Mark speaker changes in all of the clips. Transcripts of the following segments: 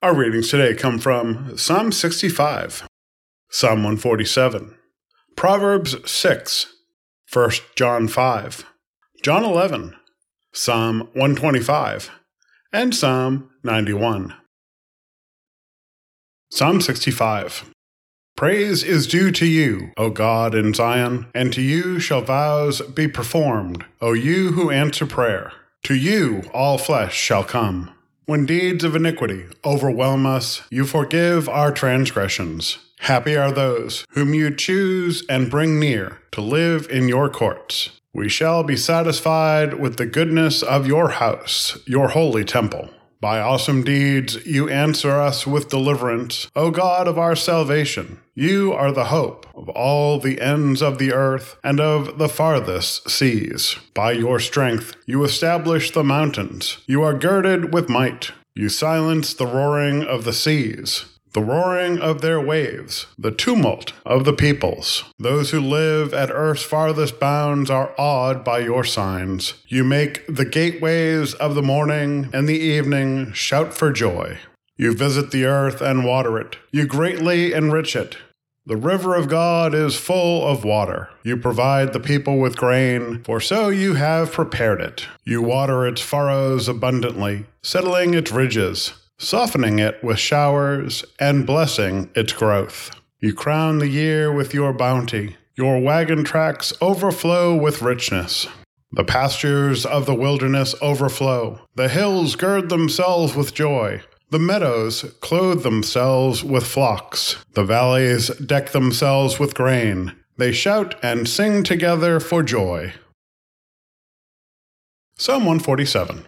Speaker 1: Our readings today come from Psalm 65, Psalm 147, Proverbs 6, 1 John 5, John 11, Psalm 125, and Psalm 91. Psalm 65 Praise is due to you, O God in Zion, and to you shall vows be performed, O you who answer prayer. To you all flesh shall come. When deeds of iniquity overwhelm us, you forgive our transgressions. Happy are those whom you choose and bring near to live in your courts. We shall be satisfied with the goodness of your house, your holy temple. By awesome deeds you answer us with deliverance, O God of our salvation. You are the hope of all the ends of the earth and of the farthest seas. By your strength you establish the mountains. You are girded with might. You silence the roaring of the seas the roaring of their waves, the tumult of the peoples. Those who live at earth's farthest bounds are awed by your signs. You make the gateways of the morning and the evening shout for joy. You visit the earth and water it. You greatly enrich it. The river of God is full of water. You provide the people with grain, for so you have prepared it. You water its furrows abundantly, settling its ridges softening it with showers and blessing its growth. You crown the year with your bounty. Your wagon tracks overflow with richness. The pastures of the wilderness overflow. The hills gird themselves with joy. The meadows clothe themselves with flocks. The valleys deck themselves with grain. They shout and sing together for joy. Psalm 147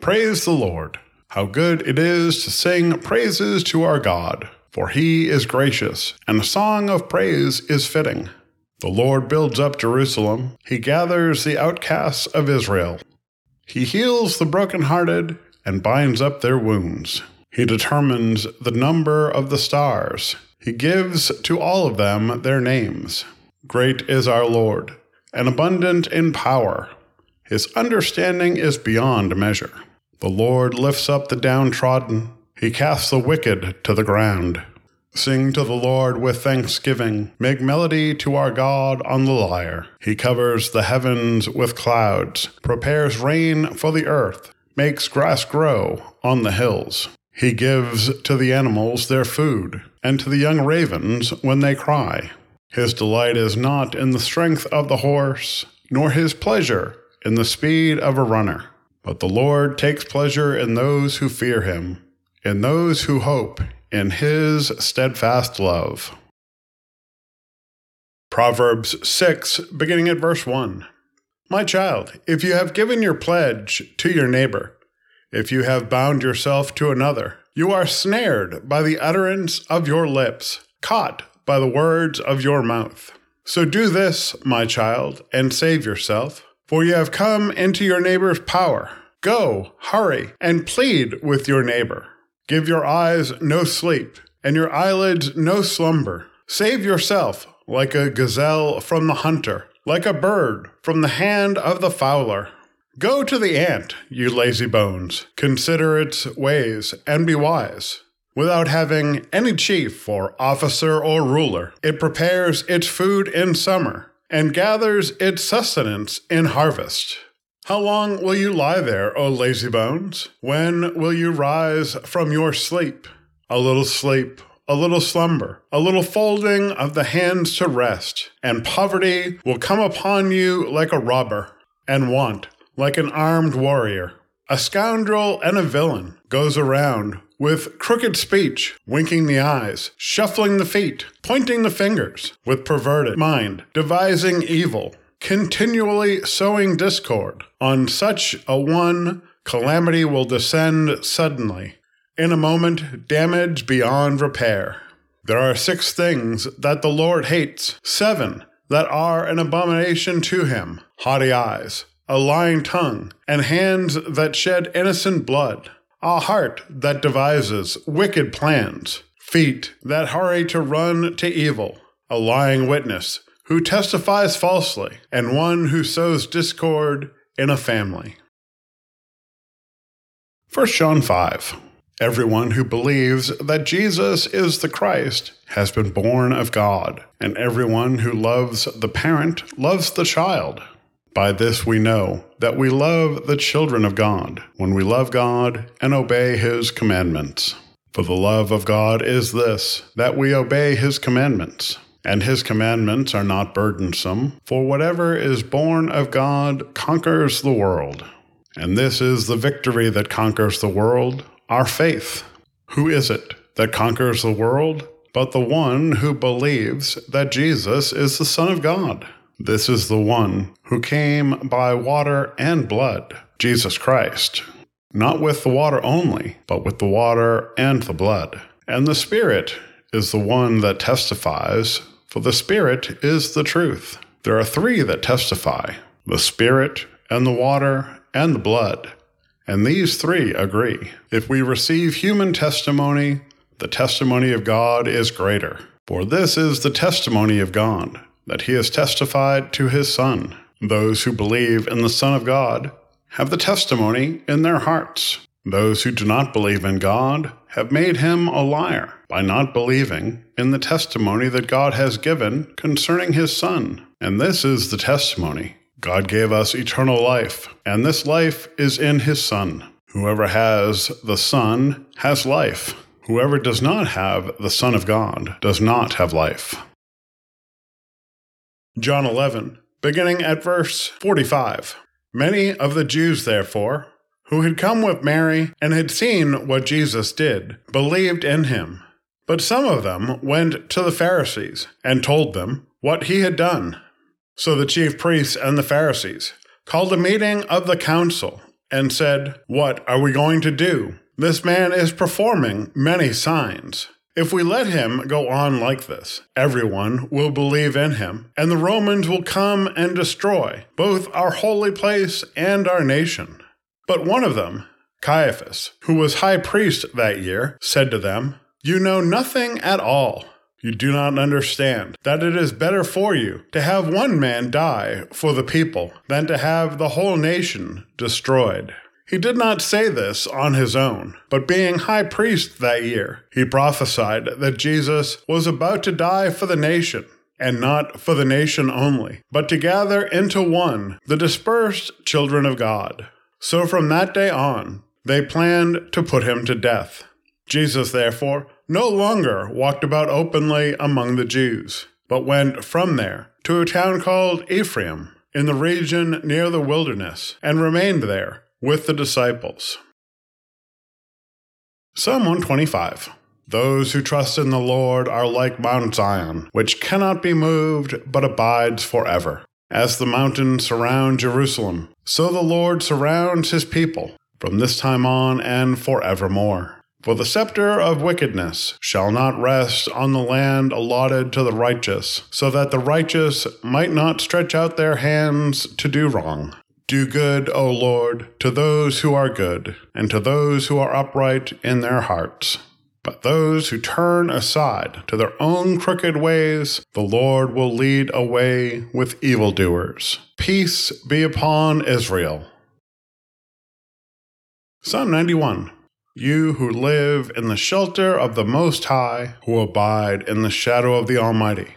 Speaker 1: Praise the Lord. How good it is to sing praises to our God, for he is gracious, and a song of praise is fitting. The Lord builds up Jerusalem, he gathers the outcasts of Israel. He heals the brokenhearted and binds up their wounds. He determines the number of the stars. He gives to all of them their names. Great is our Lord, and abundant in power. His understanding is beyond measure. The Lord lifts up the downtrodden, he casts the wicked to the ground. Sing to the Lord with thanksgiving. Make melody to our God on the lyre. He covers the heavens with clouds, prepares rain for the earth, makes grass grow on the hills. He gives to the animals their food, and to the young ravens when they cry. His delight is not in the strength of the horse, nor his pleasure in the speed of a runner. But the Lord takes pleasure in those who fear him, in those who hope in his steadfast love. Proverbs 6, beginning at verse 1. My child, if you have given your pledge to your neighbor, if you have bound yourself to another, you are snared by the utterance of your lips, caught by the words of your mouth. So do this, my child, and save yourself. For you have come into your neighbor's power. Go, hurry, and plead with your neighbor. Give your eyes no sleep, and your eyelids no slumber. Save yourself like a gazelle from the hunter, like a bird from the hand of the fowler. Go to the ant, you lazy bones. Consider its ways and be wise. Without having any chief or officer or ruler, it prepares its food in summer and gathers its sustenance in harvest. How long will you lie there, O lazy bones? When will you rise from your sleep? A little sleep, a little slumber, a little folding of the hands to rest, and poverty will come upon you like a robber, and want like an armed warrior. A scoundrel and a villain goes around with crooked speech, winking the eyes, shuffling the feet, pointing the fingers, with perverted mind, devising evil, continually sowing discord. On such a one, calamity will descend suddenly. In a moment, damage beyond repair. There are six things that the Lord hates, seven that are an abomination to him haughty eyes, a lying tongue, and hands that shed innocent blood, a heart that devises wicked plans, feet that hurry to run to evil, a lying witness who testifies falsely, and one who sows discord in a family. 1 John 5 Everyone who believes that Jesus is the Christ has been born of God, and everyone who loves the parent loves the child. By this we know that we love the children of God, when we love God and obey his commandments. For the love of God is this, that we obey his commandments. And his commandments are not burdensome, for whatever is born of God conquers the world. And this is the victory that conquers the world, our faith. Who is it that conquers the world? But the one who believes that Jesus is the Son of God. This is the one who came by water and blood, Jesus Christ. Not with the water only, but with the water and the blood. And the Spirit is the one that testifies, for the Spirit is the truth. There are three that testify the Spirit, and the water, and the blood. And these three agree. If we receive human testimony, the testimony of God is greater. For this is the testimony of God, that he has testified to his Son. Those who believe in the Son of God have the testimony in their hearts. Those who do not believe in God have made him a liar by not believing in the testimony that God has given concerning his Son. And this is the testimony God gave us eternal life, and this life is in his Son. Whoever has the Son has life. Whoever does not have the Son of God does not have life. John 11, beginning at verse 45. Many of the Jews, therefore, who had come with Mary and had seen what Jesus did, believed in him. But some of them went to the Pharisees and told them what he had done. So the chief priests and the Pharisees called a meeting of the council and said, What are we going to do? This man is performing many signs. If we let him go on like this, everyone will believe in him, and the Romans will come and destroy both our holy place and our nation. But one of them, Caiaphas, who was high priest that year, said to them, You know nothing at all you do not understand that it is better for you to have one man die for the people than to have the whole nation destroyed. He did not say this on his own, but being high priest that year, he prophesied that Jesus was about to die for the nation, and not for the nation only, but to gather into one the dispersed children of God. So from that day on, they planned to put him to death. Jesus, therefore, no longer walked about openly among the Jews, but went from there to a town called Ephraim in the region near the wilderness, and remained there with the disciples. Psalm 125 Those who trust in the Lord are like Mount Zion, which cannot be moved but abides forever. As the mountains surround Jerusalem, so the Lord surrounds his people from this time on and forevermore. For the scepter of wickedness shall not rest on the land allotted to the righteous, so that the righteous might not stretch out their hands to do wrong. Do good, O Lord, to those who are good, and to those who are upright in their hearts. But those who turn aside to their own crooked ways, the Lord will lead away with evildoers. Peace be upon Israel. Psalm 91 you who live in the shelter of the Most High, who abide in the shadow of the Almighty,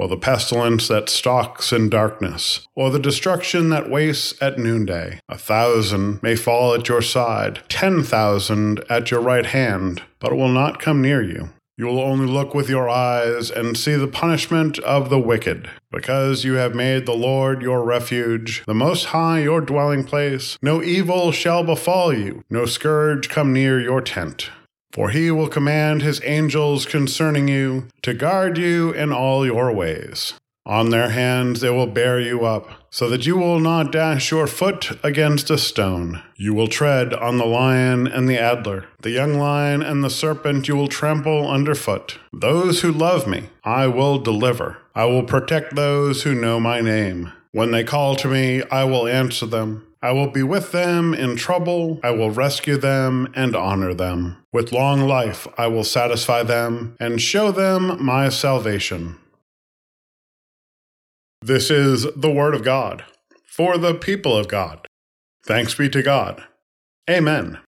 Speaker 1: or the pestilence that stalks in darkness, or the destruction that wastes at noonday. A thousand may fall at your side, ten thousand at your right hand, but it will not come near you. You will only look with your eyes and see the punishment of the wicked. Because you have made the Lord your refuge, the Most High your dwelling place, no evil shall befall you, no scourge come near your tent. For he will command his angels concerning you to guard you in all your ways. On their hands they will bear you up, so that you will not dash your foot against a stone. You will tread on the lion and the adder, the young lion and the serpent you will trample underfoot. Those who love me, I will deliver. I will protect those who know my name. When they call to me, I will answer them. I will be with them in trouble. I will rescue them and honor them. With long life, I will satisfy them and show them my salvation. This is the Word of God for the people of God. Thanks be to God. Amen.